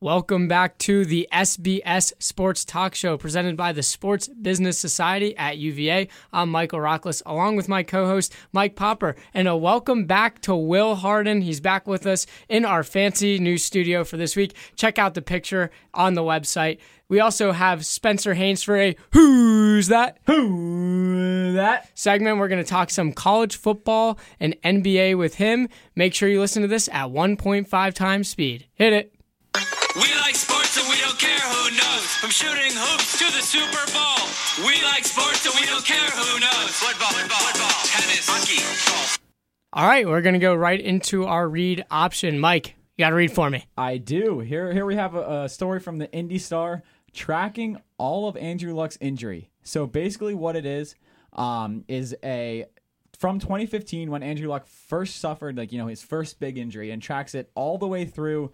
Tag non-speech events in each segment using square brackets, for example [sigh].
Welcome back to the SBS Sports Talk Show presented by the Sports Business Society at UVA. I'm Michael Rockless along with my co host, Mike Popper. And a welcome back to Will Harden. He's back with us in our fancy new studio for this week. Check out the picture on the website. We also have Spencer Haynes for a Hoos That? Who that? segment. We're going to talk some college football and NBA with him. Make sure you listen to this at 1.5 times speed. Hit it. We like sports and we don't care who knows. From shooting hoops to the Super Bowl. We like sports and we don't care who knows. Football, football, football, tennis, hockey, golf. All right, we're going to go right into our read option. Mike, you got to read for me. I do. Here, here we have a, a story from the Indy Star tracking all of Andrew Luck's injury. So basically, what it is um, is a from 2015 when Andrew Luck first suffered like you know his first big injury and tracks it all the way through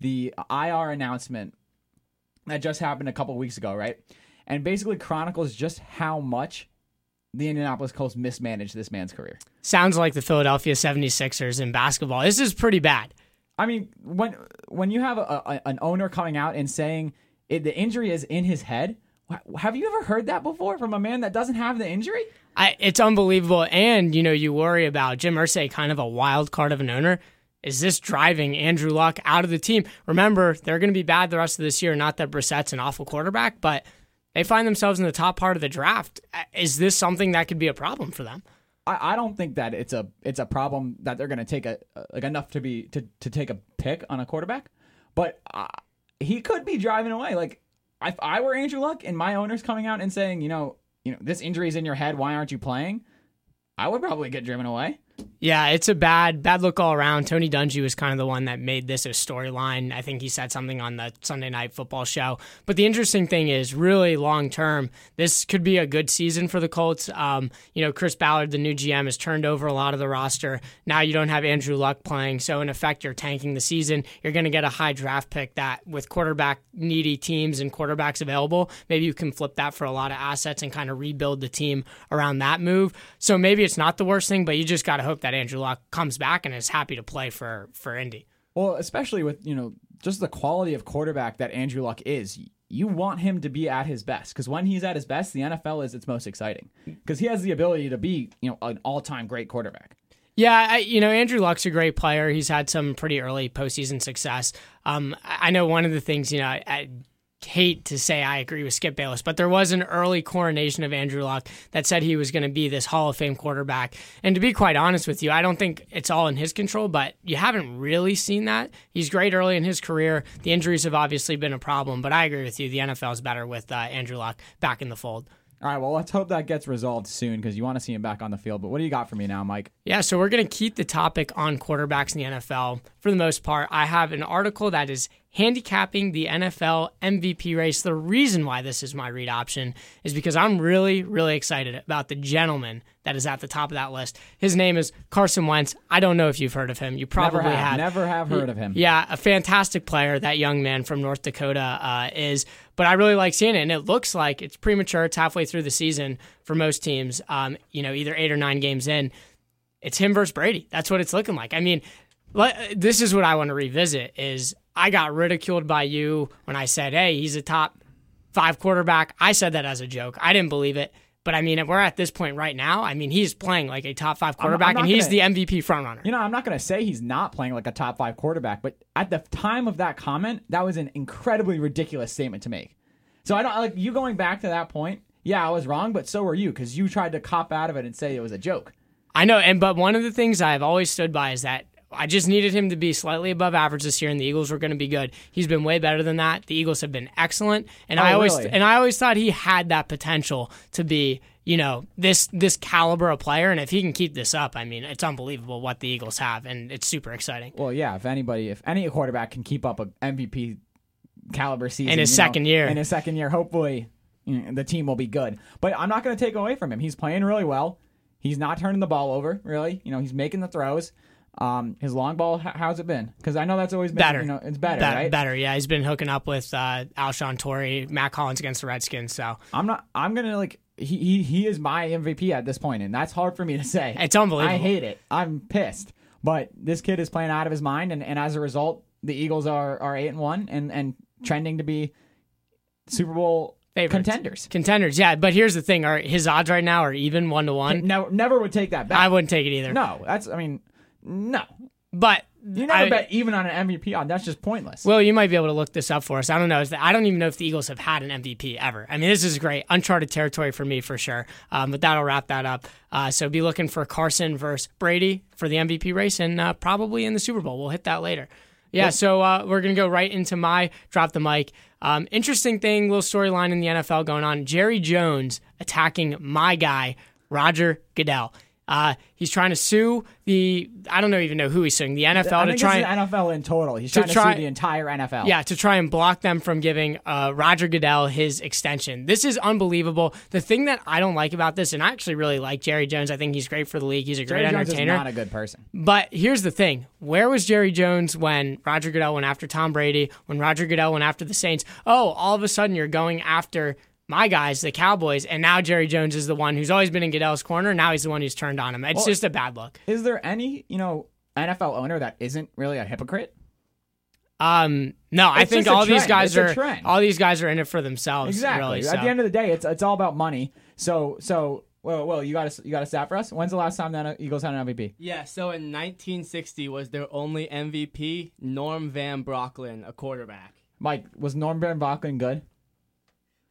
the IR announcement that just happened a couple weeks ago, right? And basically chronicles just how much the Indianapolis Colts mismanaged this man's career. Sounds like the Philadelphia 76ers in basketball. This is pretty bad. I mean, when when you have a, a, an owner coming out and saying it, the injury is in his head, have you ever heard that before from a man that doesn't have the injury? I, it's unbelievable. And, you know, you worry about Jim Irsay, kind of a wild card of an owner. Is this driving Andrew Luck out of the team? Remember, they're going to be bad the rest of this year. Not that Brissett's an awful quarterback, but they find themselves in the top part of the draft. Uh, Is this something that could be a problem for them? I, I don't think that it's a it's a problem that they're going to take a like enough to be to, to take a pick on a quarterback, but uh, he could be driving away. Like if I were Andrew Luck and my owner's coming out and saying, you know, you know, this injury's in your head. Why aren't you playing? I would probably get driven away. Yeah, it's a bad bad look all around. Tony Dungy was kind of the one that made this a storyline. I think he said something on the Sunday Night Football show. But the interesting thing is, really long term, this could be a good season for the Colts. Um, you know, Chris Ballard, the new GM, has turned over a lot of the roster. Now you don't have Andrew Luck playing, so in effect, you're tanking the season. You're going to get a high draft pick that, with quarterback needy teams and quarterbacks available, maybe you can flip that for a lot of assets and kind of rebuild the team around that move. So maybe it's not the worst thing, but you just got to hope that Andrew Luck comes back and is happy to play for for Indy. Well, especially with you know just the quality of quarterback that Andrew Luck is, you want him to be at his best because when he's at his best, the NFL is its most exciting because he has the ability to be you know an all-time great quarterback. Yeah, I, you know Andrew Luck's a great player. He's had some pretty early postseason success. Um, I I know one of the things you know I, I hate to say I agree with Skip Bayless, but there was an early coronation of Andrew Luck that said he was going to be this Hall of Fame quarterback. And to be quite honest with you, I don't think it's all in his control, but you haven't really seen that. He's great early in his career. The injuries have obviously been a problem, but I agree with you. The NFL is better with uh, Andrew Luck back in the fold. All right, well, let's hope that gets resolved soon because you want to see him back on the field. But what do you got for me now, Mike? Yeah, so we're going to keep the topic on quarterbacks in the NFL for the most part. I have an article that is handicapping the NFL MVP race. The reason why this is my read option is because I'm really, really excited about the gentleman that is at the top of that list. His name is Carson Wentz. I don't know if you've heard of him. You probably never have, have. never have heard of him. Yeah, a fantastic player that young man from North Dakota uh, is. But I really like seeing it, and it looks like it's premature. It's halfway through the season for most teams. Um, you know, either eight or nine games in. It's him versus Brady. That's what it's looking like. I mean, this is what I want to revisit. Is I got ridiculed by you when I said, "Hey, he's a top five quarterback." I said that as a joke. I didn't believe it. But I mean, we're at this point right now. I mean, he's playing like a top five quarterback, not and he's gonna- the MVP frontrunner. You know, I'm not going to say he's not playing like a top five quarterback, but at the time of that comment, that was an incredibly ridiculous statement to make. So I don't like you going back to that point. Yeah, I was wrong, but so were you because you tried to cop out of it and say it was a joke. I know, and but one of the things I've always stood by is that I just needed him to be slightly above average this year, and the Eagles were going to be good. He's been way better than that. The Eagles have been excellent, and Oh, I always really? and I always thought he had that potential to be, you know, this this caliber of player. And if he can keep this up, I mean, it's unbelievable what the Eagles have, and it's super exciting. Well, yeah, if anybody, if any quarterback can keep up a MVP caliber season In his you know, second year. in his second year, hopefully you know, the team will be good. But I'm not going to take away from him. He's playing really well. He's not turning the ball over, really. You know, he's making the throws. Um, his long ball, how's it been? Because I know that's always been Better. You know, it's better, Be- right? Better, yeah. He's been hooking up with uh, Alshon Torrey, Mack Hollins against the Redskins, so I'm not. I'm gonna like. He, he he is my MVP at this point, and that's hard for me to say. it's unbelievable. I hate it. I'm pissed. But this kid is playing out of his mind, and, and as a result, the Eagles are are eight and one and and trending to be Super Bowl Favorites. contenders. Contenders, yeah. But here's the thing: are his odds right now are even one to one. Never, never would take that bet. I wouldn't take it either. no, that's I mean, no. but You never I- bet even on an MVP odd. That's just pointless. Well, you might be able to look this up for us. I don't know. I don't even know if the Eagles have had an MVP ever. I mean, this is great, uncharted territory for me for sure. Um, but that'll wrap that up. Uh, so be looking for Carson versus Brady for the MVP race, and uh, probably in the Super Bowl. We'll hit that later. Yeah, so uh, we're gonna go right into my drop the mic. Um, interesting thing, little storyline in the NFL going on. Jerry Jones attacking my guy Roger Goodell. Uh, he's trying to sue the I don't know even know who he's suing the NFL to try and the NFL in total. He's to trying to try- sue the entire NFL. yeah, to try and block them from giving uh, Roger Goodell his extension. This is unbelievable. The thing that I don't like about this, and I actually really like Jerry Jones. I think he's great for the league. He's a great Jerry Jones is entertainer. not a good person. But here's the thing: where was Jerry Jones when Roger Goodell went after Tom Brady? When Roger Goodell went after the Saints? Oh, all of a sudden you're going after my guys, the Cowboys, and now Jerry Jones is the one who's always been in Goodell's corner. Now he's the one who's turned on him. It's Well- just a bad look. Is there any you know NFL owner that isn't really a hypocrite? Um, no, I think just a all these guys It's are all these guys are in it for themselves. Exactly. Really, At the end of the day, it's it's all about money. So so well well you got a, you got a stat for us. When's the last time that Eagles had an MVP? Yeah, so in 1960 was their only MVP, Norm Van Brocklin, a quarterback. Mike was Norm Van Brocklin good?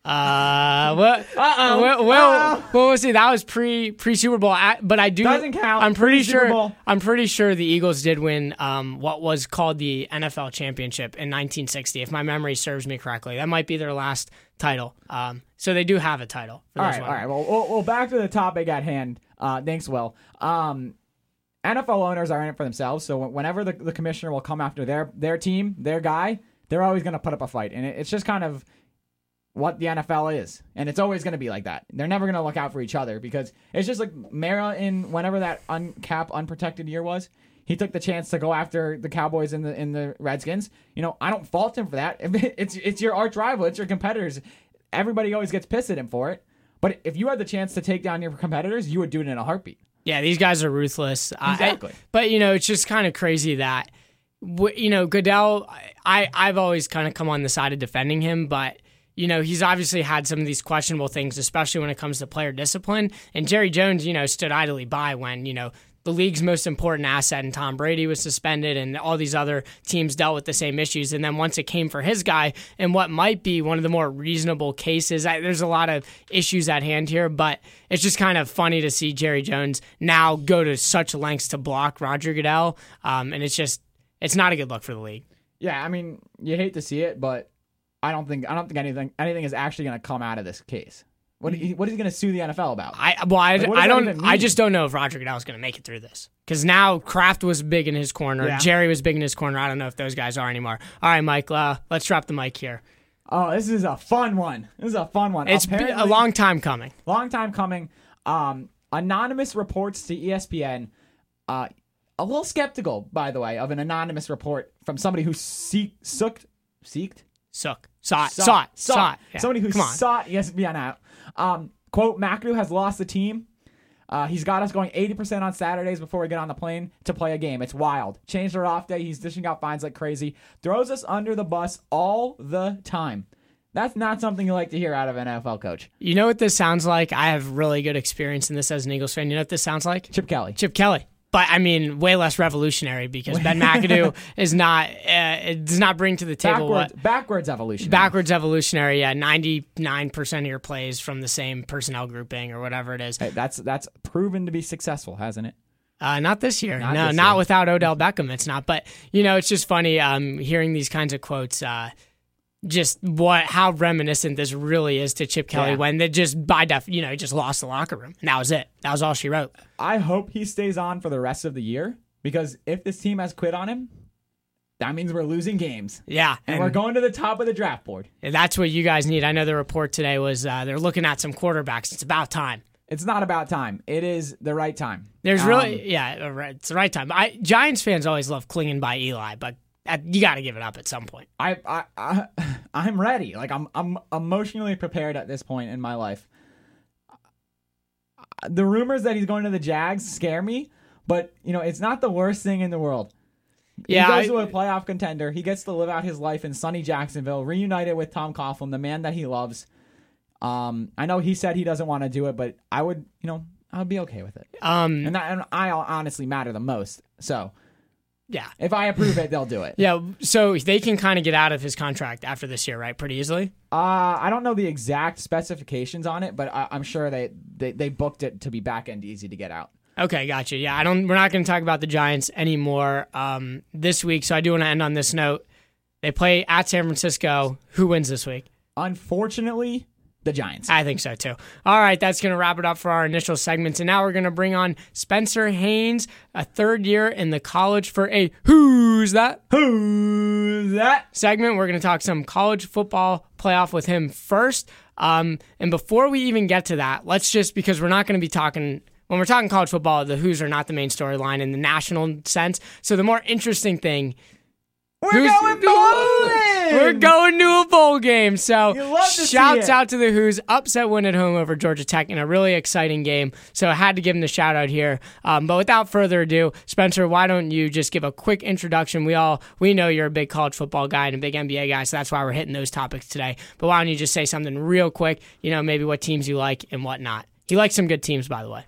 Uh, what? Uh-oh. Well, well, Uh-oh. well, we'll see. That was pre pre Super Bowl, I, but I do. Doesn't count. I'm pretty Pre-Super sure. Bowl. I'm pretty sure the Eagles did win um, what was called the NFL championship in 1960, if my memory serves me correctly. That might be their last title. Um, so they do have a title. For All right, all right. Well, well, well, back to the topic at hand. Uh, thanks, Will. Um, NFL owners are in it for themselves. So whenever the, the commissioner will come after their their team, their guy, they're always going to put up a fight, and it, it's just kind of what the NFL is, and it's always going to be like that. They're never going to look out for each other because it's just like Mara in whenever that uncap unprotected year was. He took the chance to go after the Cowboys and the in the Redskins. You know, I don't fault him for that. [laughs] It's it's your arch rival, it's your competitors. Everybody always gets pissed at him for it. But if you had the chance to take down your competitors, you would do it in a heartbeat. Yeah, these guys are ruthless. Exactly. I- but you know, it's just kind of crazy that you know Goodell. I I've always kind of come on the side of defending him, but you know he's obviously had some of these questionable things, especially when it comes to player discipline. And Jerry Jones, you know, stood idly by when you know. The league's most important asset and Tom Brady was suspended, and all these other teams dealt with the same issues. And then once it came for his guy, and what might be one of the more reasonable cases, I, there's a lot of issues at hand here, but it's just kind of funny to see Jerry Jones now go to such lengths to block Roger Goodell, um, and it's just it's not a good look for the league. Yeah, I mean, you hate to see it, but I don't think I don't think anything anything is actually going to come out of this case. What he, what is he going to sue the NFL about? I well, I, Like, I don't. I just don't know if Roger Goodell is going to make it through this because now Kraft was big in his corner, Yeah. Jerry was big in his corner. I don't know if those guys are anymore. All right, Mike, uh, let's drop the mic here. Oh, this is a fun one. This is a fun one. It's been a long time coming. long time coming. Um, anonymous reports to ESPN. Uh, a little skeptical, by the way, of an anonymous report from somebody who seek, sooked, seeked, Suck, saw it, saw it, saw it. Yeah. Somebody who come on. sought ESPN out. Um, quote: McAdoo has lost the team. Uh, he's got us going 80% on Saturdays before we get on the plane to play a game. It's wild. Changed our off day. He's dishing out fines like crazy. Throws us under the bus all the time. That's not something you like to hear out of an NFL coach. You know what this sounds like? I have really good experience in this as an Eagles fan. You know what this sounds like? Chip Kelly. Chip Kelly. But I mean, way less revolutionary because Ben [laughs] McAdoo is not uh, it does not bring to the table backwards, what backwards evolution. backwards evolutionary. Yeah, ninety nine percent of your plays from the same personnel grouping or whatever it is. Hey, that's that's proven to be successful, hasn't it? Uh, not this year. Not no, this not year. without Odell Beckham. It's not. But you know, it's just funny um, hearing these kinds of quotes. Uh, just what how reminiscent this really is to Chip Kelly Yeah. when they just by def you know he just lost the locker room and that was it. That was all she wrote. I hope he stays on for the rest of the year because if this team has quit on him, that means we're losing games Yeah, and, we're going to the top of the draft board. And That's what you guys need. I know the report today was uh, they're looking at some quarterbacks. It's about time. It's not about time. It is the right time. There's Um, really, yeah, it's the right time. I Giants fans always love clinging by Eli, but you got to give it up at some point. I, I, I, [laughs] I'm ready. Like I'm, I'm emotionally prepared at this point in my life. The rumors that he's going to the Jags scare me, but you know it's not the worst thing in the world. Yeah, he goes I- to a playoff contender. He gets to live out his life in sunny Jacksonville, reunited with Tom Coughlin, the man that he loves. Um, I know he said he doesn't want to do it, but I would, you know, I would be okay with it. Um, And, I, and I honestly matter the most. So yeah. if I approve it, they'll do it. Yeah, so they can kind of get out of his contract after this year, right? Pretty easily. Uh, I don't know the exact specifications on it, but I, I'm sure they, they they booked it to be back end easy to get out. Okay, gotcha. Yeah, I don't. We're not going to talk about the Giants anymore um, this week. So I do want to end on this note. They play at San Francisco. Who wins this week? Unfortunately, the Giants. I think so too. All right, that's going to wrap it up for our initial segments. And now we're going to bring on Spencer Haynes, a third year in the college for a Hoos That Hoos that? segment. We're going to talk some college football playoff with him first. Um, and before we even get to that, let's just, because we're not going to be talking. When we're talking college football, the Who's are not the main storyline in the national sense. So the more interesting thing We're Who's- going bowling. We're going to a bowl game. So You love to see shouts out to the Hoos upset win at home over Georgia Tech in a really exciting game. So I had to give them the shout out here. Um, but without further ado, Spencer, why don't you just give a quick introduction? We all we know you're a big college football guy and a big NBA guy, so that's why we're hitting those topics today. But why don't you just say something real quick? You know, maybe what teams you like and what not. He likes some good teams, by the way.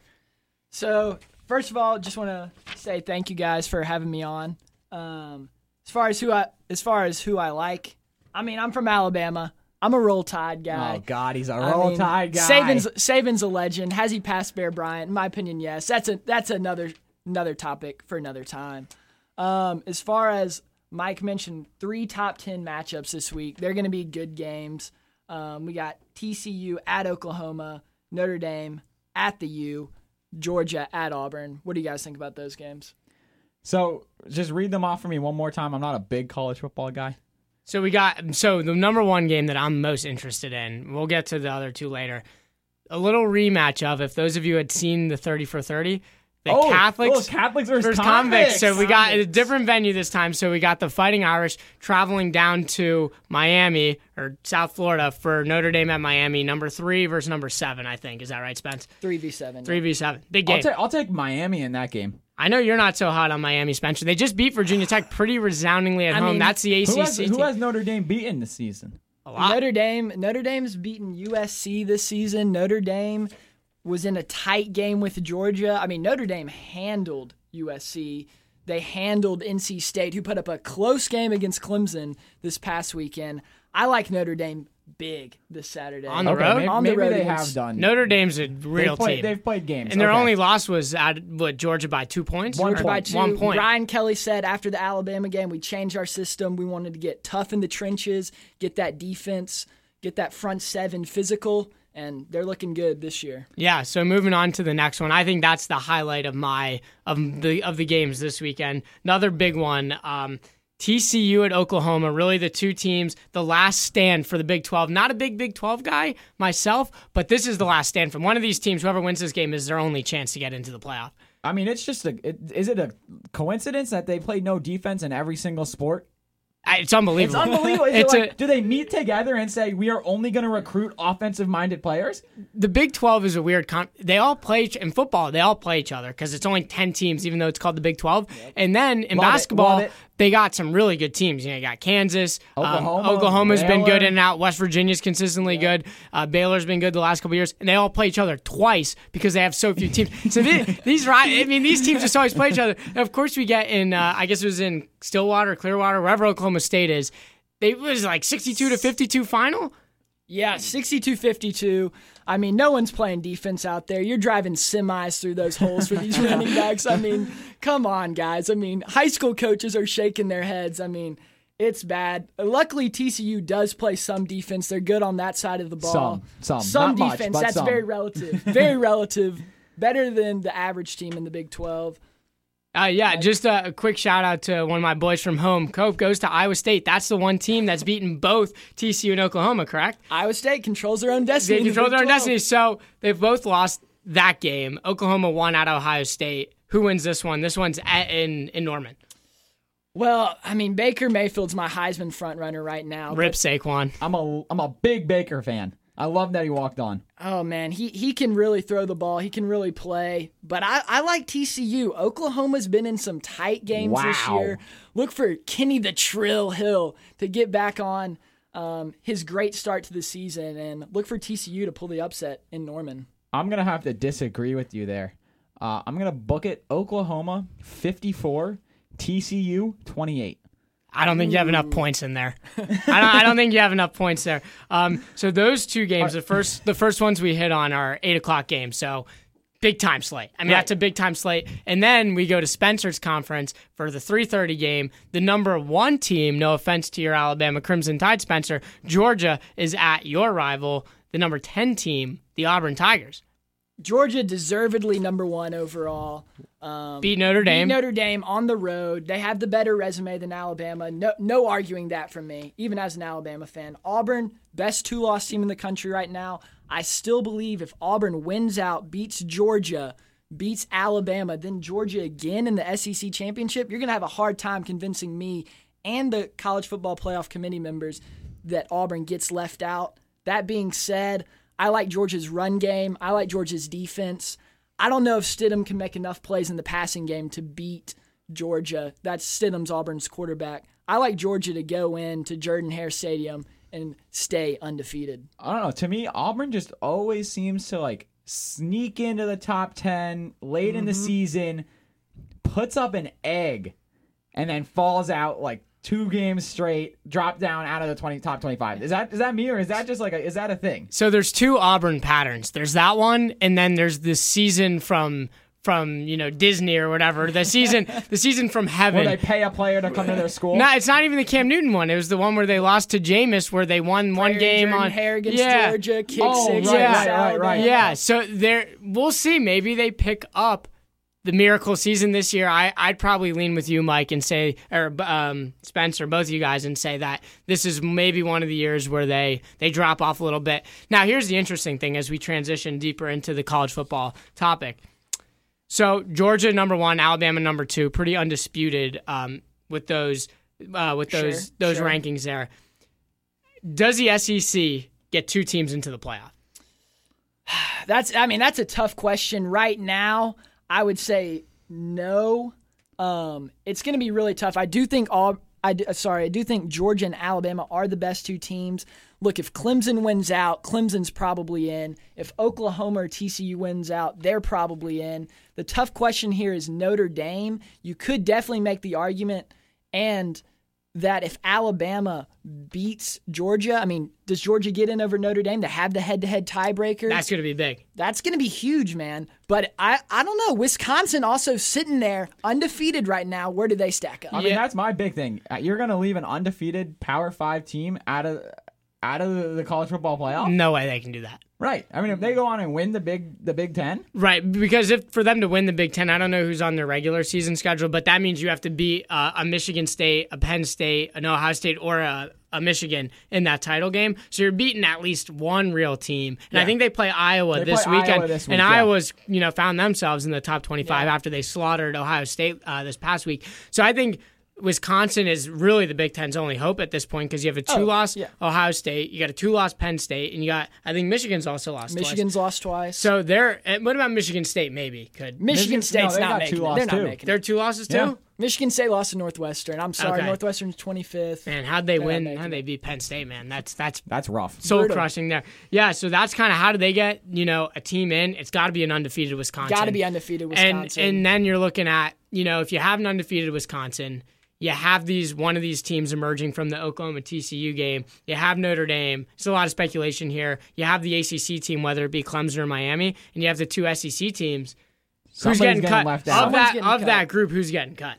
So, first of all, just want to say thank you guys for having me on. Um, as far as who I, as far as who I like, I mean, I'm from Alabama. I'm a Roll Tide guy. Oh God, he's a roll mean, tide guy. Saban's Saban's a legend. Has he passed Bear Bryant? In my opinion, yes. That's a that's another another topic for another time. Um, as far as Mike mentioned, three top ten matchups this week. They're going to be good games. Um, we got TCU at Oklahoma, Notre Dame at the U, Georgia at Auburn. What do you guys think about those games? So just read them off for me one more time. I'm not a big college football guy. So we got so the number one game that I'm most interested in. We'll get to the other two later. A little rematch of if those of you had seen the thirty for thirty, the oh, Catholics oh, Catholics versus, versus convicts. So we got a different venue this time. So we got the Fighting Irish traveling down to Miami or South Florida for Notre Dame at Miami, number three versus number seven. I think is that right, Spence? Three v seven. Three v seven, big I'll, game. ta- I'll take Miami in that game. I know you're not so hot on Miami, Spencer. They just beat Virginia Tech [sighs] pretty resoundingly at I home. mean, That's the ACC Who has, team. who has Notre Dame beaten this season? a lot. Notre Dame Notre Dame's beaten USC this season. Notre Dame was in a tight game with Georgia. I mean, Notre Dame handled USC. They handled NC State, who put up a close game against Clemson this past weekend. I like Notre Dame big this Saturday. On the okay, road? maybe, On the maybe road they have done. Notre Dame's a real they've played, team. They've played games, And their okay. only loss was at what Georgia by two points. One Or Georgia by two. One point. Brian Kelly said after the Alabama game, we changed our system. We wanted to get tough in the trenches, get that defense, get that front seven physical, and they're looking good this year. Yeah. So moving on to the next one, I think that's the highlight of my of the of the games this weekend. Another big one. Um, TCU at Oklahoma, really the two teams, the last stand for the Big 12. Not a big Big 12 guy myself, but this is the last stand from one of these teams. Whoever wins this game is their only chance to get into the playoff. I mean, it's just a. It, is it a coincidence that they play no defense in every single sport? I- It's unbelievable. It's unbelievable. Is it like, a- do they meet together and say we are only going to recruit offensive-minded players? the Big 12 is a weird con. They all play in football. They all play each other because it's only 10 teams, even though it's called the Big 12. And then in Love basketball. They got some really good teams. You know, you got Kansas, um, Oklahoma, Oklahoma's been good in and out. West Virginia's consistently good. Uh, Baylor's been good the last couple years, and they all play each other twice because they have so few teams. So the- [laughs] these, I mean, these teams just always play each other. And of course, we get in. Uh, I guess it was in Stillwater, Clearwater, wherever Oklahoma State is. They was like 62 to 52 final. Yeah, 62-52. I mean, no one's playing defense out there. You're driving semis through those holes for these [laughs] running backs. I mean, come on, guys. I mean, high school coaches are shaking their heads. I mean, it's bad. Luckily, TCU does play some defense. They're good on that side of the ball. Some, some. some much, defense. but That's some. very relative. Very [laughs] relative. Better than the average team in the Big 12. Uh, yeah, just a, a quick shout out to one of my boys from home. Cope goes to Iowa State. That's the one team that's beaten both TCU and Oklahoma, correct? Iowa State controls their own destiny. They control their own 12. destiny. So they've both lost that game. Oklahoma won at Ohio State. Who wins this one? This one's at, in in Norman. Well, I mean, Baker Mayfield's my Heisman front runner right now. Rip Saquon. I'm a I'm a big Baker fan. I love that he walked on. Oh man, he he can really throw the ball. He can really play. But I, I like TCU. Oklahoma's been in some tight games this year. Look for Kenny the Trill Hill to get back on um, his great start to the season, and look for TCU to pull the upset in Norman. I'm gonna have to disagree with you there. Uh, I'm gonna book it. Oklahoma 54, TCU 28. I don't think you have enough points in there. I don't, I don't think you have enough points there. Um, so those two games, the first the first ones we hit on are eight o'clock games. So big time slate. I mean, that's a big time slate. And then we go to Spencer's conference for the three thirty game. The number one team, no offense to your Alabama Crimson Tide, Spencer, Georgia is at your rival, the number ten team, the Auburn Tigers. Georgia deservedly number one overall. Um, Beat Notre Dame. beat. Notre Dame on the road. They have the better resume than Alabama. No, no arguing that from me, even as an Alabama fan. Auburn, best two loss team in the country right now. I still believe if Auburn wins out, beats Georgia, beats Alabama, then Georgia again in the SEC championship, you're going to have a hard time convincing me and the college football playoff committee members that Auburn gets left out. That being said, I like Georgia's run game. I like Georgia's defense. I don't know if Stidham can make enough plays in the passing game to beat Georgia. That's Stidham's Auburn's quarterback. I like Georgia to go in to Jordan Hare Stadium and stay undefeated. I don't know. To me, Auburn just always seems to like sneak into the top 10 late in the mm-hmm. season, puts up an egg, and then falls out like two games straight, drop down out of the 20 top 25. Is that is that me or is that just like a, is that a thing? So there's two Auburn patterns. There's that one, and then there's this season from from you know Disney or whatever. The season [laughs] the season from Where heaven. they pay a player to come to their school? No, it's not even the Cam Newton one. It was the one where they lost to Jameis, where they won one game on Hare against yeah. Georgia, kick Oh, six. right, against right, right, right. Yeah, so there we'll see. Maybe they pick up the miracle season this year. I I'd probably lean with you, Mike, and say or um, Spencer, both of you guys, and say that this is maybe one of the years where they they drop off a little bit. Now, here's the interesting thing as we transition deeper into the college football topic. So Georgia number one, Alabama number two, pretty undisputed um, with those uh, with those Sure, those sure. rankings there. Does the SEC get two teams into the playoff? [sighs] That's I mean that's a tough question right now. I would say no. Um, it's going to be really tough. I do think all I do, sorry, I do think Georgia and Alabama are the best two teams. Look, if Clemson wins out, Clemson's probably in. If Oklahoma or TCU wins out, they're probably in. The tough question here is Notre Dame. You could definitely make the argument and that if Alabama beats Georgia, I mean, does Georgia get in over Notre Dame to have the head-to-head tiebreaker? That's going to be big. That's going to be huge, man. But I, I don't know. Wisconsin also sitting there undefeated right now. Where do they stack up? I mean, Yeah. that's my big thing. Uh, You're going to leave an undefeated Power 5 team out of out of the, the college football playoff? No way they can do that. Right. I mean, if they go on and win the big the Big 10, Right, because if for them to win the Big Ten, I don't know who's on their regular season schedule, but that means you have to beat uh, a Michigan State, a Penn State, an Ohio State, or a, a Michigan in that title game. So you're beating at least one real team, and I think they play Iowa They this play Iowa weekend. this week, and yeah. Iowa's you know found themselves in the top 25 after they slaughtered Ohio State uh, this past week. So I think. Wisconsin is really the Big Ten's only hope at this point because you have a two-loss oh, yeah. Ohio State, you got a two-loss Penn State, and you got I think Michigan's also lost. twice. Michigan's lost twice. So they're. Eh, what about Michigan State? Maybe could. Michigan Michigan- State's no, they not making two it. They're not too. making They're two losses too. Yeah. Michigan State lost to Northwestern. I'm sorry, Okay. Northwestern's 25th. Man, how'd they not win? making How'd they beat Penn State? Man, that's that's that's rough. soul Brutal. crushing there. Yeah, so that's kind of how do they get you know a team in? It's got to be an undefeated Wisconsin. Got to be undefeated and Wisconsin. and then you're looking at you know if you have an undefeated Wisconsin, you have these one of these teams emerging from the Oklahoma TCU game. You have Notre Dame. There's a lot of speculation here. You have the ACC team, whether it be Clemson or Miami, and you have the two SEC teams. Who's Somebody's getting, getting cut left of out. Someone's that getting of cut. that group? Who's getting cut?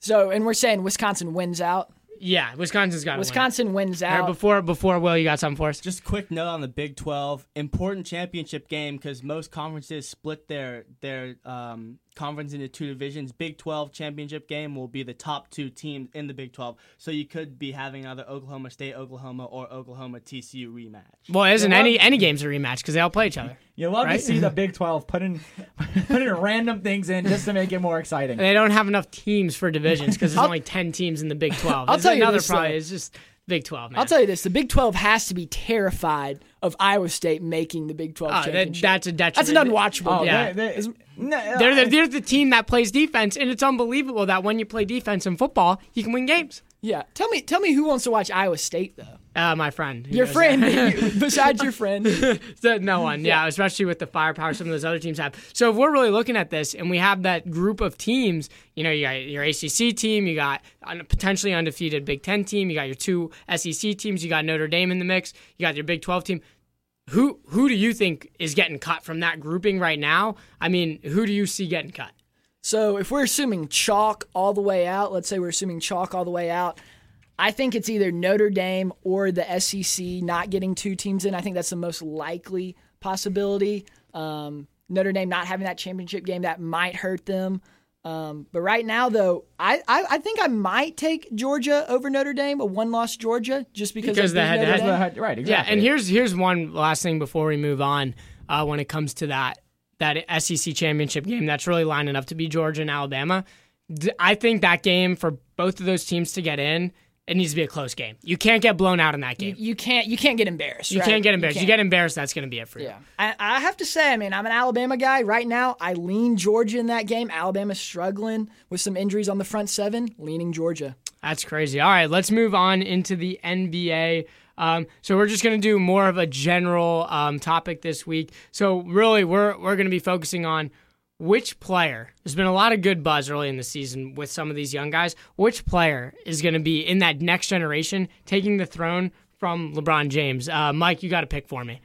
so, and we're saying Wisconsin wins out. Yeah, Wisconsin's got to Wisconsin wins out. Or before before Will, you got something for us? Just a quick note on the Big 12. Important championship game because most conferences split their their um, conference into two divisions. Big 12 championship game will be the top two teams in the Big 12. So you could be having either Oklahoma State, Oklahoma, or Oklahoma TCU rematch. Well, isn't Yeah. any any game's a rematch because they all play each other. You love Right? to see the Big 12 putting [laughs] putting random things in just to make it more exciting. They don't have enough teams for divisions because there's only ten teams in the Big Twelve. I'll This is tell you another this, problem. though. It's just Big 12, man. I'll tell you this: the Big 12 has to be terrified of Iowa State making the Big 12 Oh, that, that's a detriment. That's an unwatchable. Oh, game. Yeah. they- they- no, They're the, they're the team that plays defense, and it's unbelievable that when you play defense in football, you can win games. Yeah. Tell me, tell me who wants to watch Iowa State though? Uh, my friend. Your friend, [laughs] besides your friend. [laughs] No one, yeah, especially with the firepower some of those other teams have. So if we're really looking at this and we have that group of teams, you know, you got your ACC team, you got a potentially undefeated Big Ten team, you got your two SEC teams, you got Notre Dame in the mix, you got your Big Twelve team. Who who do you think is getting cut from that grouping right now? I mean, who do you see getting cut? So if we're assuming chalk all the way out, let's say we're assuming chalk all the way out, I think it's either Notre Dame or the SEC not getting two teams in. I think that's the most likely possibility. Um, Notre Dame not having that championship game that might hurt them. Um, but right now, though, I, I, I think I might take Georgia over Notre Dame, a one-loss Georgia, just because, Because of the being Notre head-to-head- right, exactly. Yeah, and here's here's one last thing before we move on. Uh, when it comes to that that SEC championship game, that's really lining up to be Georgia and Alabama. I think that game for both of those teams to get in, it needs to be a close game. You can't get blown out in that game. You can't you can't get embarrassed. You right? can't get embarrassed. You, can't. get embarrassed, that's going to be it for you. Yeah, I, I have to say, I mean, I'm an Alabama guy right now. I lean Georgia in that game. Alabama's struggling with some injuries on the front seven. Leaning Georgia. That's crazy. All right, let's move on into the NBA. Um, so we're just going to do more of a general um, topic this week. So really, we're we're going to be focusing on which player. There's been a lot of good buzz early in the season with some of these young guys. Which player is going to be in that next generation taking the throne from LeBron James? Uh, Mike, you got to pick for me.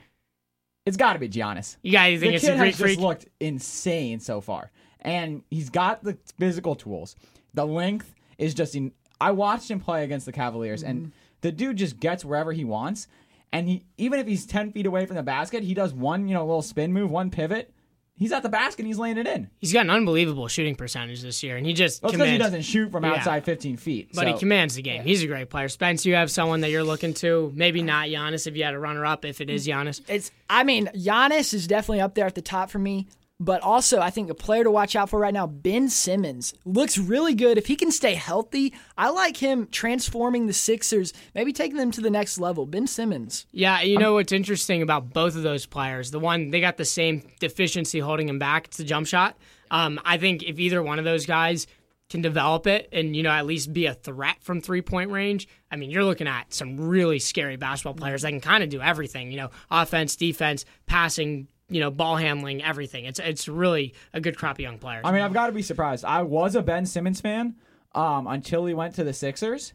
it's got to be Giannis. You guys to think the it's kid a Greek has just looked insane so far, and he's got the physical tools. The length is just. In, I watched him play against the Cavaliers, Mm-hmm. and the dude just gets wherever he wants. And he, even if he's ten feet away from the basket, he does one, you know, little spin move, one pivot. He's at the basket, and he's laying it in. He's got an unbelievable shooting percentage this year, and he just Well, because he doesn't shoot from Yeah. outside 15 feet. But he commands the game. He's a great player. Spence, you have someone that you're looking to. Maybe not Giannis if you had a runner up, if it is Giannis. It's. I mean, Giannis is definitely up there at the top for me. But also, I think a player to watch out for right now, Ben Simmons, looks really good. If he can stay healthy, I like him transforming the Sixers, maybe taking them to the next level. Ben Simmons. Yeah, you know what's interesting about both of those players? The one, they got the same deficiency holding him back. It's the jump shot. Um, I think if either one of those guys can develop it and, you know, at least be a threat from three point range, I mean, you're looking at some really scary basketball players that can kind of do everything, you know, offense, defense, passing, you know, ball handling, everything. It's it's really a good crop of young players. I mean, I've got to be surprised. I was a Ben Simmons fan um, until he went to the Sixers,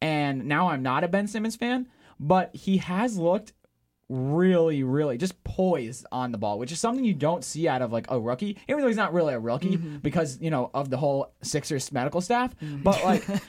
and now I'm not a Ben Simmons fan. But he has looked really, really just poised on the ball, which is something you don't see out of like a rookie. Even though he's not really a rookie because you know of the whole Sixers medical staff, but like. [laughs]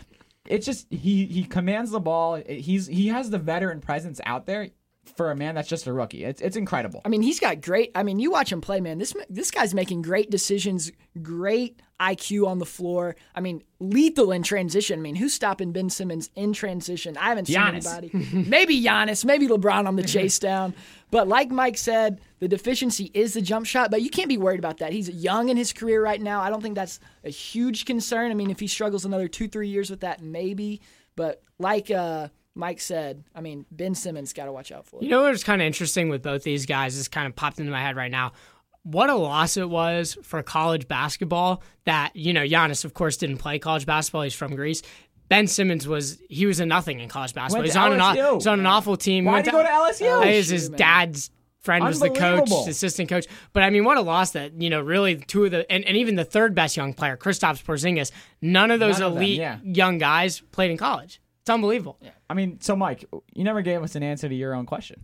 It's just he he commands the ball. He's he has the veteran presence out there for a man that's just a rookie. It's it's incredible. I mean, he's got great. I mean, you watch him play, man. This this guy's making great decisions, great IQ on the floor. I mean, lethal in transition. I mean, who's stopping Ben Simmons in transition? I haven't Giannis. seen anybody. [laughs] maybe Giannis, maybe LeBron on the [laughs] chase down. But like Mike said, the deficiency is the jump shot. But you can't be worried about that. He's young in his career right now. I don't think that's a huge concern. I mean, if he struggles another two, three years with that, maybe. But like uh, Mike said, I mean, Ben Simmons got to watch out for. You know what's kind of interesting with both these guys is kind of popped into my head right now. What a loss it was for college basketball that, you know, Giannis, of course, didn't play college basketball. He's from Greece. Ben Simmons was, he was a nothing in college basketball. He's on, an, he's on an awful team. He Why'd went he go to LSU? Uh, his, his dad's friend was the coach, Unbelievable. assistant coach. But I mean, what a loss that, you know, really two of the, and, and even the third best young player, Kristaps Porzingis, none of those None of them, elite yeah. young guys played in college. It's unbelievable. I mean, so Mike, you never gave us an answer to your own question.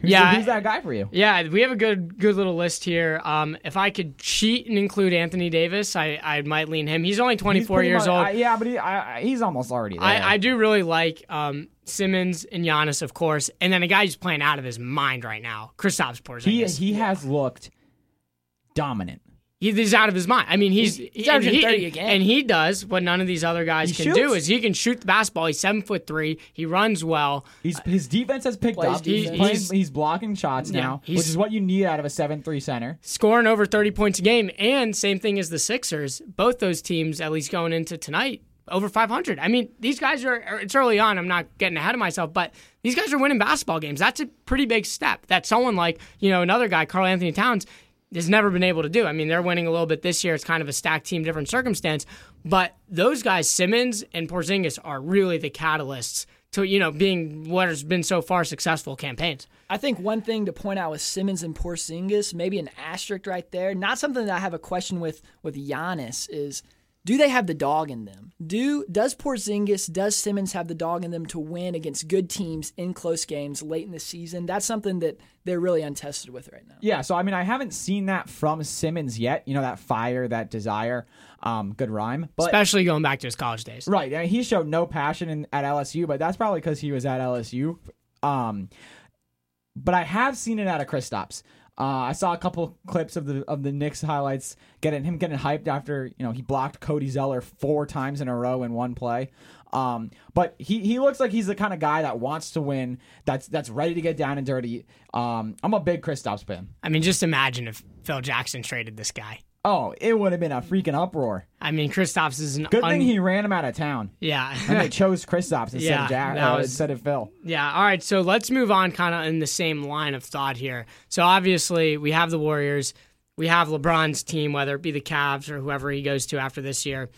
Who's Yeah, the- who's that guy for you? Yeah, we have a good good little list here. Um, if I could cheat and include Anthony Davis, I, I might lean him. He's only 24 pretty years much- old. I- yeah, but he, I, I- he's almost already there. I, I do really like um, Simmons and Giannis, of course, and then a guy who's playing out of his mind right now, Kristaps he Porzingis. he has looked dominant. He- he's out of his mind. I mean, he's, He's and averaging he, 30 a game. and he does what none of these other guys He can do is he can shoot the basketball. He's seven foot three. He runs well. He's his defense has picked up. He's, playing, He's- he's, blocking shots Yeah, now, which is what you need out of a seven-three center. scoring over 30 points a game and same thing as the Sixers both those teams at least going into tonight over 500. I mean, these guys are, are- it's early on. I'm not getting ahead of myself, but these guys are winning basketball games. That's a pretty big step that someone like, you know, another guy, Karl-Anthony Towns, has never been able to do. I mean, they're winning a little bit this year. It's kind of a stacked team, different circumstance. But those guys, Simmons and Porzingis, are really the catalysts to, you know, being what has been so far successful campaigns. I think one thing to point out with Simmons and Porzingis, maybe an asterisk right there, not something that I have a question with with Giannis is do they have the dog in them? Do does Porzingis, does Simmons have the dog in them to win against good teams in close games late in the season? That's something that they're really untested with right now. Yeah, so I mean, I haven't seen that from Simmons yet. You know, that fire, that desire. Um, good rhyme, but Especially going back to his college days. right, and he showed no passion in, at LSU, but that's probably because he was at LSU. Um, but I have seen it out of Kristaps. Uh, I saw a couple clips of the of the Knicks highlights, getting him getting hyped after you know he blocked Cody Zeller four times in a row in one play. Um, but he, he looks like he's the kind of guy that wants to win. That's that's ready to get down and dirty. Um, I'm a big Kristaps fan. I mean, just imagine if Phil Jackson traded this guy. Oh, it would have been a freaking uproar. I mean, Kristaps is an Good un- thing he ran him out of town. yeah. And they [laughs] chose Kristaps instead Yeah, of Jack, uh, was- instead of Phil. Yeah. All right. So let's move on kind of in the same line of thought here. So obviously, we have the Warriors. We have LeBron's team, whether it be the Cavs or whoever he goes to after this year.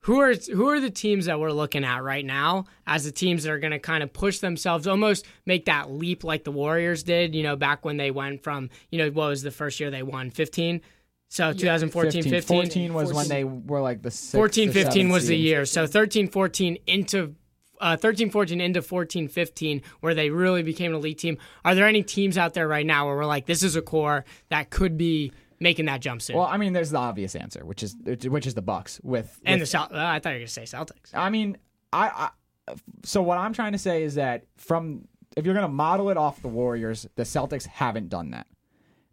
Who are who are the teams that we're looking at right now as the teams that are going to kind of push themselves, almost make that leap like the Warriors did? You know, back when they went from you know what was the first year they won, fifteen. So 2014, 15, 14 was when they were like the sixth 14 or 15 seventh was the year. So 13 14 into uh, 13 14 into 14 15 where they really became an elite team. Are there any teams out there right now where we're like this is a core that could be making that jump soon? Well, I mean, there's the obvious answer, which is which is the Bucks with, and the with- Cel- uh, i thought you were going to say celtics. I mean, I, I so what I'm trying to say is that from if you're going to model it off the Warriors, the Celtics haven't done that.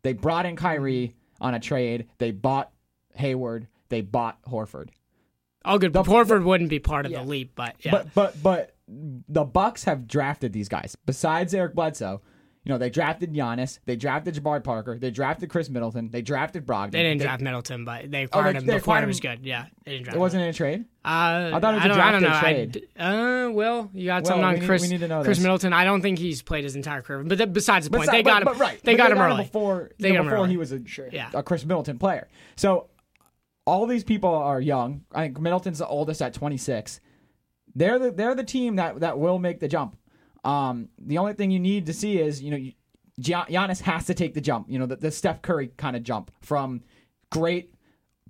They brought in Kyrie on a trade. They bought Hayward. They bought Horford. oh good but Horford wouldn't be part of Yeah. the leap but yeah But but but the Bucks have drafted these guys. Besides Eric Bledsoe, you know, they drafted Giannis, they drafted Jabari Parker, they drafted Khris Middleton, they drafted Brogdon. they didn't draft Middleton, but they acquired they- him they before acquired he was good. Yeah, they didn't draft It wasn't in a trade. Uh, I thought it was a don't, I don't drafted know. I trade. d- uh, well, you got Well, something on need- Chris. need to know Chris this. Middleton. I don't think he's played his entire career. But that, besides the point, they got but, him. But right, They but got him early. before. They you got know, him before he was a, Yeah. a Khris Middleton player. So all these people are young. I think Middleton's the oldest at 26. They're the they're the team that that will make the jump. Um, the only thing you need to see is you know you- Gian- Giannis has to take the jump. You know the, the Steph Curry kind of jump from great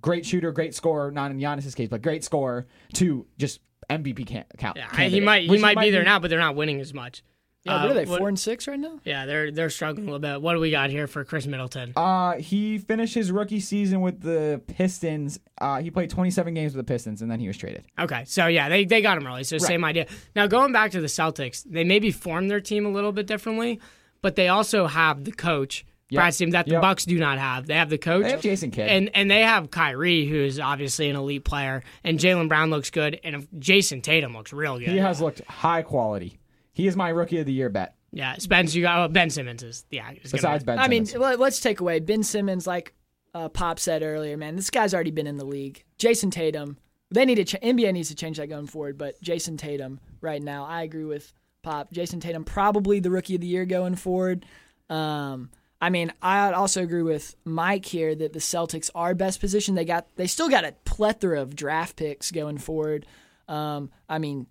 great shooter, great scorer, not in Giannis's case, but great scorer to just MVP can- count. Yeah, he might he which might be there now, but they're not winning as much. Yeah, Uh, what are they? what- four and six right now. Yeah, they're they're struggling a little bit. What do we got here for Khris Middleton? Uh, he finished his rookie season with the Pistons. Uh, he played 27 games with the Pistons, and then he was traded. Okay, so yeah, they, they got him early. So same idea. Now going back to the Celtics, they maybe formed their team a little bit differently, but they also have the coach. Brad's team that the Yep. Bucks do not have. They have the coach. They have Jason Kidd. And and they have Kyrie, who is obviously an elite player, and Jaylen Brown looks good, and Jayson Tatum looks real good. He has looked high quality. He is my rookie of the year bet. yeah, Spence, you got oh, Ben Simmons is yeah. is gonna Besides Ben, I mean, Simmons. let- let's take away Ben Simmons, like uh, Pop said earlier. Man, this guy's already been in the league. Jayson Tatum, they need to. Ch- NBA needs to change that going forward. But Jayson Tatum, right now, I agree with Pop. Jayson Tatum, probably the rookie of the year going forward. Um, I mean, I also agree with Mike here that the Celtics are best positioned. They got, they still got a plethora of draft picks going forward. Um, I mean,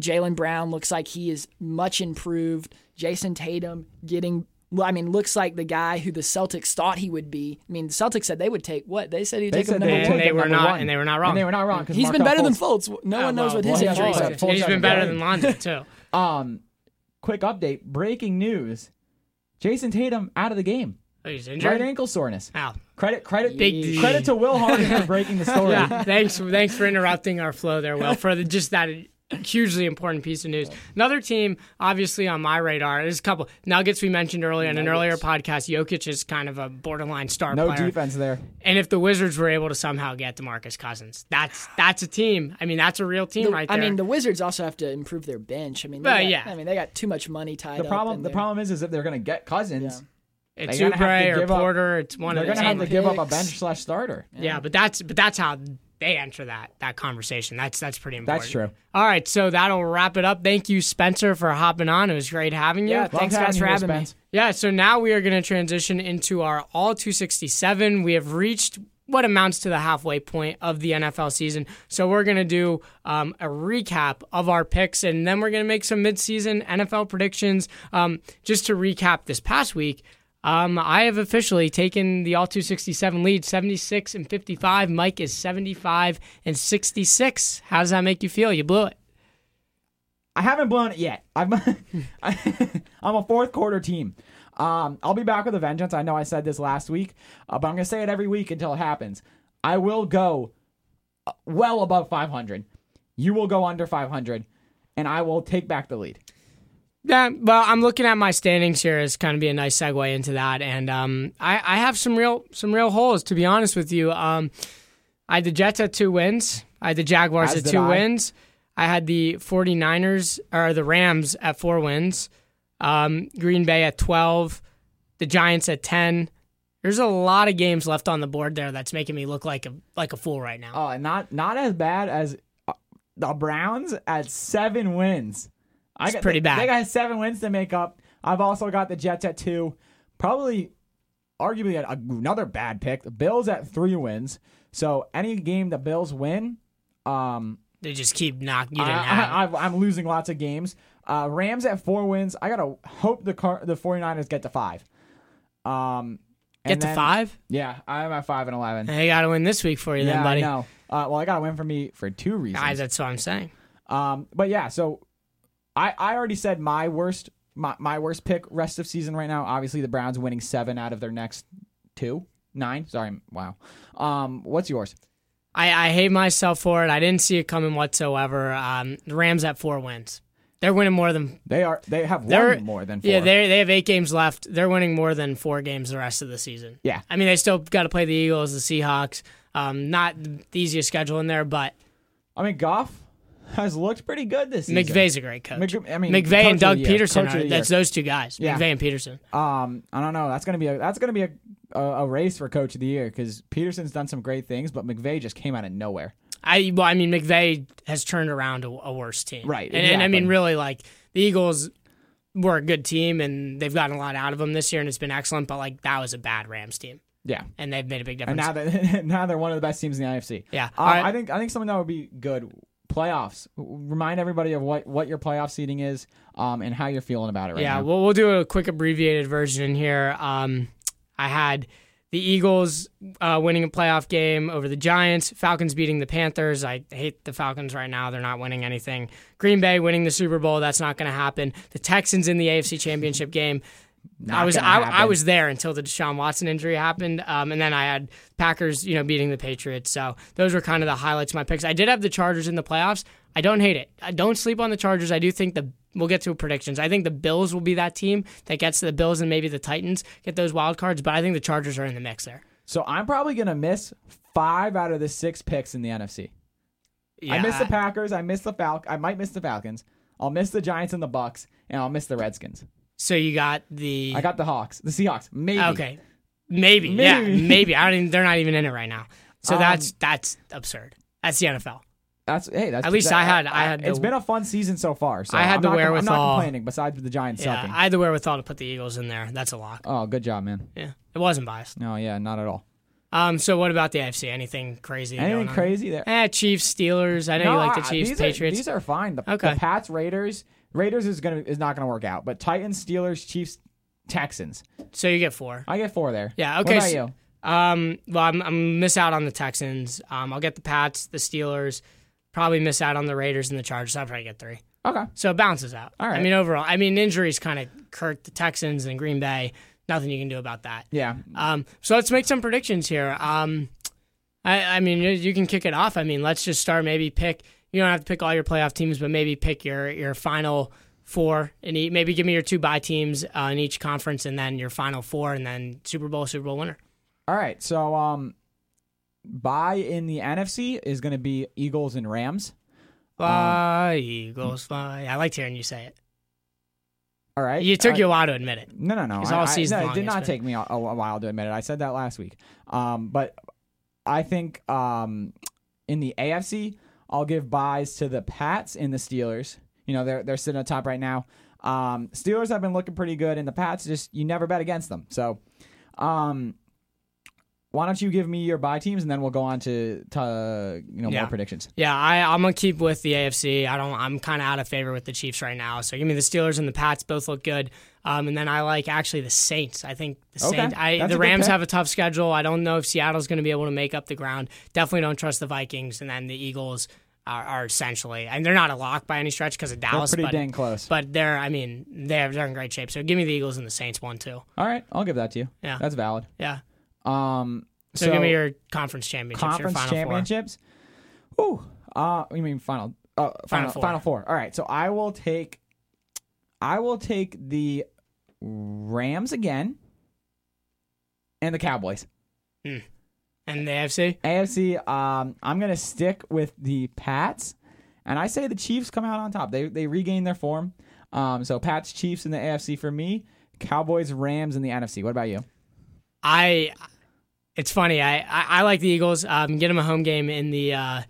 Jaylen Brown looks like he is much improved. Jayson Tatum getting, well, I mean, looks like the guy who the Celtics thought he would be. I mean, the Celtics said they would take what they said he'd they take him said number they, And one. take they were number not- one. and they were not wrong. And they were not wrong. 'cause He's been Markelle better than Fultz- Fultz. No one knows well, what his well, yeah, injury Fultz- is. Fultz He's hasn't been better than Lonzo too. [laughs] Um, quick update. Breaking news. Jayson Tatum out of the game. Oh, he's Right injured. ankle soreness. Wow. Credit credit Big- credit to Will Harden for breaking the [laughs] story. Yeah, thanks. Thanks for interrupting our flow there, Will, for the, just that hugely important piece of news. Another team, obviously on my radar, there's a couple Nuggets we mentioned earlier in an earlier podcast. Jokic is kind of a borderline star No player, defense there. and if the Wizards were able to somehow get DeMarcus Cousins, that's that's a team. I mean, that's a real team The- right there. I mean, the Wizards also have to improve their bench. I mean, they Well, got, yeah. I mean, they got too much money tied The problem in the problem is is if they're gonna get Cousins, it's they're gonna have to Oubre or give up- Porter. It's one they're gonna have to teams. give up a picks. bench slash starter. Yeah, but that's but that's how they enter that that conversation. That's that's pretty important. That's true. All right, so that'll wrap it up. Thank you, Spencer, for hopping on. It was great having you. Yeah, thanks guys for having me. Spence. Yeah, so now we are going to transition into our All 267. We have reached what amounts to the halfway point of the NFL season. So we're going to do um, a recap of our picks, and then we're going to make some midseason NFL predictions. Um, just to recap this past week, um, I have officially taken the All 267 lead, 76 and 55. Mike is 75 and 66. How does that make you feel? You blew it. I haven't blown it yet. I'm [laughs] [laughs] I'm a fourth quarter team. Um, I'll be back with a vengeance. I know I said this last week, uh, but I'm gonna say it every week until it happens. I will go uh, well above 500. You will go under 500, and I will take back the lead. Yeah, well, I'm looking at my standings here as kind of be a nice segue into that, and um, I, I have some real some real holes to be honest with you. Um, I had the Jets at two wins. I had the Jaguars As at two I. wins. I had the 49ers or the Rams at four wins. Um, Green Bay at 12. The Giants at 10. There's a lot of games left on the board there that's making me look like a like a fool right now. Oh, and not not as bad as uh, the Browns at seven wins. I got, pretty they, bad. They got seven wins to make up. I've also got the Jets at two. Probably, arguably, a- another bad pick. The Bills at three wins. So any game the Bills win, um, They just keep knocking. You I, didn't have. I, I'm losing lots of games. Uh, Rams at four wins. I gotta hope the car, the 49ers get to five. Um, Get to then- five. Yeah, I'm at five and eleven. They got to win this week for you, yeah, then, buddy. I know. Uh, well, I got to win for me for two reasons. Guys, that's what I'm saying. Um, but yeah, so I I already said my worst my, my worst pick rest of season right now. Obviously, the Browns winning seven out of their next two nine. Sorry, wow. Um, what's yours? I, I hate myself for it. I didn't see it coming whatsoever. Um, the Rams at four wins. They're winning more than They are they have won more than four. yeah. They they have eight games left. They're winning more than four games the rest of the season. Yeah. I mean they still got to play the Eagles, the Seahawks. Um, not the easiest schedule in there, but I mean, Goff has looked pretty good this season. McVay's a great coach. Mc- I mean, McVay and Doug Pederson. Are, that's those two guys. Yeah. McVay and Pederson. Um, I don't know. That's gonna be a that's gonna be a a, a race for coach of the year because Pederson's done some great things, but McVay just came out of nowhere. I well, I mean McVay has turned around a, a worse team, Right, And, and I mean, really, like the Eagles were a good team, and they've gotten a lot out of them this year, and it's been excellent. But like that was a bad Rams team, Yeah. and they've made a big difference. And now that [laughs] now they're one of the best teams in the NFC. Yeah. Um, All right. I think I think something that would be good playoffs. Remind everybody of what what your playoff seating is, um, and how you're feeling about it right yeah, now. well, we'll do a quick abbreviated version here. Um, I had the Eagles uh, winning a playoff game over the Giants, Falcons beating the Panthers. I hate the Falcons right now; they're not winning anything. Green Bay winning the Super Bowl. That's not going to happen. The Texans in the AFC Championship [laughs] game. I was I, I was there until the Deshaun Watson injury happened, um, and then I had Packers, you know, beating the Patriots. So those were kind of the highlights of my picks. I did have the Chargers in the playoffs. I don't hate it. I don't sleep on the Chargers. I do think the we'll get to predictions. I think the Bills will be that team that gets to the Bills and maybe the Titans get those wild cards. But I think the Chargers are in the mix there. So I'm probably gonna miss five out of the six picks in the NFC. I miss the Packers. I miss the Falc. I might miss the Falcons. I'll miss the Giants and the Bucks, and I'll miss the Redskins. So you got the I got the Hawks, the Seahawks. Maybe. okay, maybe, yeah, Maybe. maybe. I don't. Even, they're not even in it right now. So Um, that's that's absurd. That's the NFL. That's hey. That's At least that- I had- I had It's the- been a fun season so far. So I had I'm the not, com- I'm not complaining. Besides the Giants Yeah, sucking. I had the wherewithal to put the Eagles in there. That's a lock. oh, good job, man. Yeah, it wasn't biased. No, yeah, not at all. Um, so what about the AFC? Anything crazy? Anything going on? crazy there? Eh, Chiefs, Steelers. I know No, you like the Chiefs, these Patriots. Are, these are fine. The, Okay. the Pats, Raiders, Raiders is gonna is not gonna work out. But Titans, Steelers, Chiefs, Texans. so you get four. I get four there. Yeah. Okay. What about so- you? Um, well, I'm, I'm miss out on the Texans. Um, I'll get the Pats, the Steelers. Probably miss out on the Raiders and the Chargers. I'll probably get three. Okay. So it balances out. All right. I mean, overall, I mean, injuries kind of hurt the Texans and Green Bay. Nothing you can do about that. Yeah. Um, so let's make some predictions here. Um, I, I mean, you can kick it off. I mean, let's just start. Maybe pick. You don't have to pick all your playoff teams, but maybe pick your your final four and maybe give me your two bye teams uh, in each conference, and then your final four, and then Super Bowl, Super Bowl winner. All right. So um, bye in the NFC is gonna be Eagles and Rams. Fly, Eagles, fly. I liked hearing you say it. All right. You took Uh, you a while to admit it. No, no, no. It's I- all I- season no, long, It did not been- take me a, a while to admit it. I said that last week. Um, but I think um, in the AFC, I'll give byes to the Pats and the Steelers. You know, they're they're sitting on top right now. Um, Steelers have been looking pretty good, and the Pats just you never bet against them. So, um, why don't you give me your bye teams, and then we'll go on to, to you know Yeah. more predictions. Yeah, I, I'm gonna keep with the AFC. I don't. I'm kind of out of favor with the Chiefs right now. So give me the Steelers and the Pats. Both look good. Um, and then I like actually the Saints. I think the Okay, Saints. I, the Rams have a tough schedule. I don't know if Seattle's going to be able to make up the ground. Definitely don't trust the Vikings. And then the Eagles are, are essentially, and they're not a lock by any stretch because of They're Dallas. pretty but, dang close. but they're. I mean, they're they're in great shape. So give me the Eagles and the Saints one too. All right, I'll give that to you. Yeah. that's valid. Yeah. Um, So, give me your conference championships. your conference final four. championships. Ooh, uh, you mean final? Uh, final, Four. final four. All right, so I will take, I will take the Rams again, and the Cowboys. And the AFC. AFC. Um, I'm gonna stick with the Pats, and I say the Chiefs come out on top. They they regain their form. Um, so Pats, Chiefs in the AFC for me. Cowboys, Rams in the NFC. What about you? I it's funny. I, I, I like the Eagles. Um, get them a home game in the uh,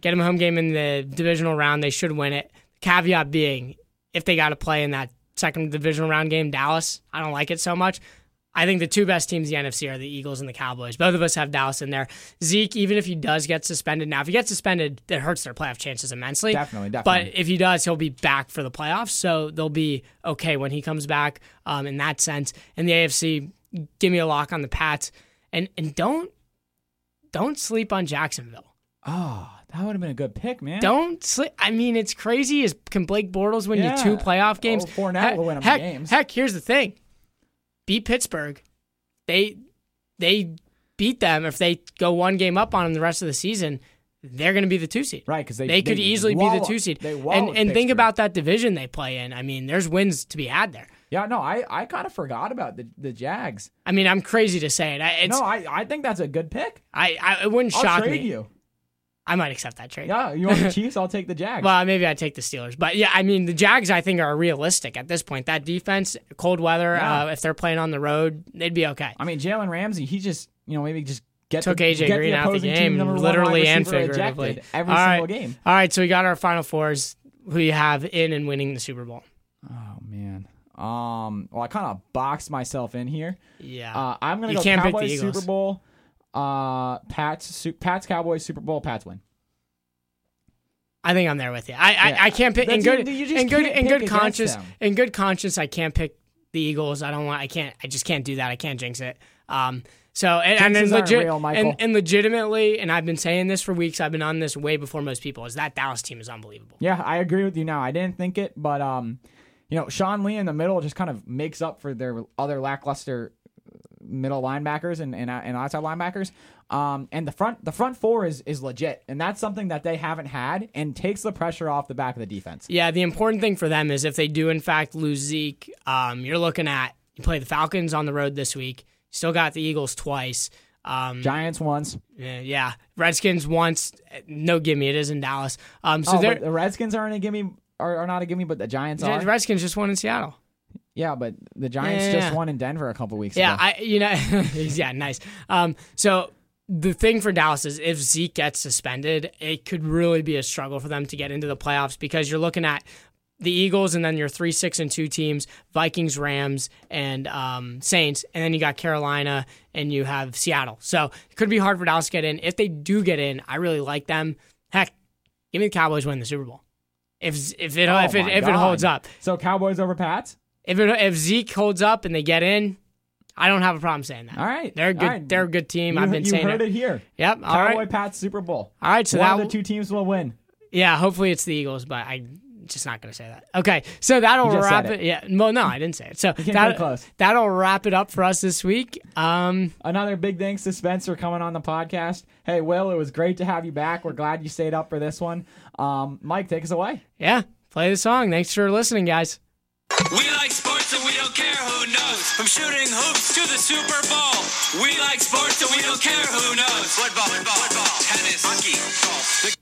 get them a home game in the divisional round. They should win it. Caveat being, if they got to play in that second divisional round game, Dallas, I don't like it so much. I think the two best teams in the NFC are the Eagles and the Cowboys. Both of us have Dallas in there. Zeke, even if he does get suspended, now if he gets suspended, that hurts their playoff chances immensely. Definitely, definitely. But if he does, he'll be back for the playoffs, so they'll be okay when he comes back. Um, in that sense, in the AFC, give me a lock on the Pats, and and don't don't sleep on Jacksonville. Oh, that would have been a good pick, man. Don't sleep. I mean, it's crazy. Is can Blake Bortles win Yeah. you two playoff games? Oh, Fournette heck, will win 'em heck, games. Heck, here's the thing: beat Pittsburgh. They they beat them. If they go one game up on them the rest of the season, they're going to be the two seed. Right, 'cause they- they could they easily be the two seed. they And and think about that division they play in. I mean, there's wins to be had there. Yeah, no, I, I kind of forgot about the, the Jags. I mean, I'm crazy to say it. I, no, I, I think that's a good pick. I, I it wouldn't I'll shock trade me. you. I might accept that trade. Yeah, you want the [laughs] Chiefs? I'll take the Jags. Well, maybe I take the Steelers, but yeah, I mean the Jags. I think are realistic at this point. That defense, cold weather, Yeah. uh, if they're playing on the road, they'd be okay. I mean, Jalen Ramsey, he just, you know, maybe just get Took the, AJ get Green the out the game, literally and figuratively. every All single right. game. All right, so we got our final fours. Who you have in and winning the Super Bowl? Oh man. Um. Well, I kind of boxed myself in here. Yeah, Uh, I'm gonna You go can't pick the Cowboys Super Bowl. Uh, Pats, Su- Pats, Cowboys Super Bowl. Pats win. I think I'm there with you. I I, Yeah. I can't pick in good you- you in good in good conscience in good conscience. I can't pick the Eagles. I don't want. I can't. I just can't do that. I can't jinx it. Um. So and, and then legit real, and, and legitimately, and I've been saying this for weeks. I've been on this way before most people. Is that Dallas team is unbelievable. Yeah, I agree with you. Now, I didn't think it, but um, you know, Sean Lee in the middle just kind of makes up for their other lackluster middle linebackers and and, and outside linebackers. Um, and the front the front four is is legit, and that's something that they haven't had, and takes the pressure off the back of the defense. Yeah, the important thing for them is if they do in fact lose Zeke, um, you're looking at you play the Falcons on the road this week. Still got the Eagles twice. Um, Giants once. yeah, yeah. Redskins once. No gimme. It is in Dallas. Um, so oh, the Redskins aren't a gimme, are, are not a gimme, but the Giants the are. Redskins just won in Seattle. yeah, but the Giants Yeah, just yeah. won in Denver a couple weeks Yeah, ago. I you know [laughs] yeah, nice. Um, so the thing for Dallas is if Zeke gets suspended, it could really be a struggle for them to get into the playoffs because you're looking at the Eagles and then your three, six, and two teams: Vikings, Rams, and um, Saints, and then you got Carolina and you have Seattle. So it could be hard for Dallas to get in. If they do get in, I really like them. Heck, give me the Cowboys win the Super Bowl. If if it Oh if it if it holds up, so Cowboys over Pats. if it if Zeke holds up and they get in, I don't have a problem saying that. All right, They're a good. Right. They're a good team. You, I've been you saying heard it, here. Yep. All Cowboy right. Pats Super Bowl. All right. So One that of the two teams will win. yeah. Hopefully it's the Eagles, but I'm just not going to say that. Okay. So that'll wrap said it. Yeah. Well, no, I didn't say it. So [laughs] that, close. that'll wrap it up for us this week. Um. Another big thanks to Spencer coming on the podcast. Hey, Will, it was great to have you back. We're glad you stayed up for this one. Um, Mike, take us away. Yeah. Play the song. Thanks for listening, guys. We like sports and we don't care who knows. From shooting hoops to the Super Bowl. We like sports and we don't care who knows. Football, football, football, tennis, hockey, golf. The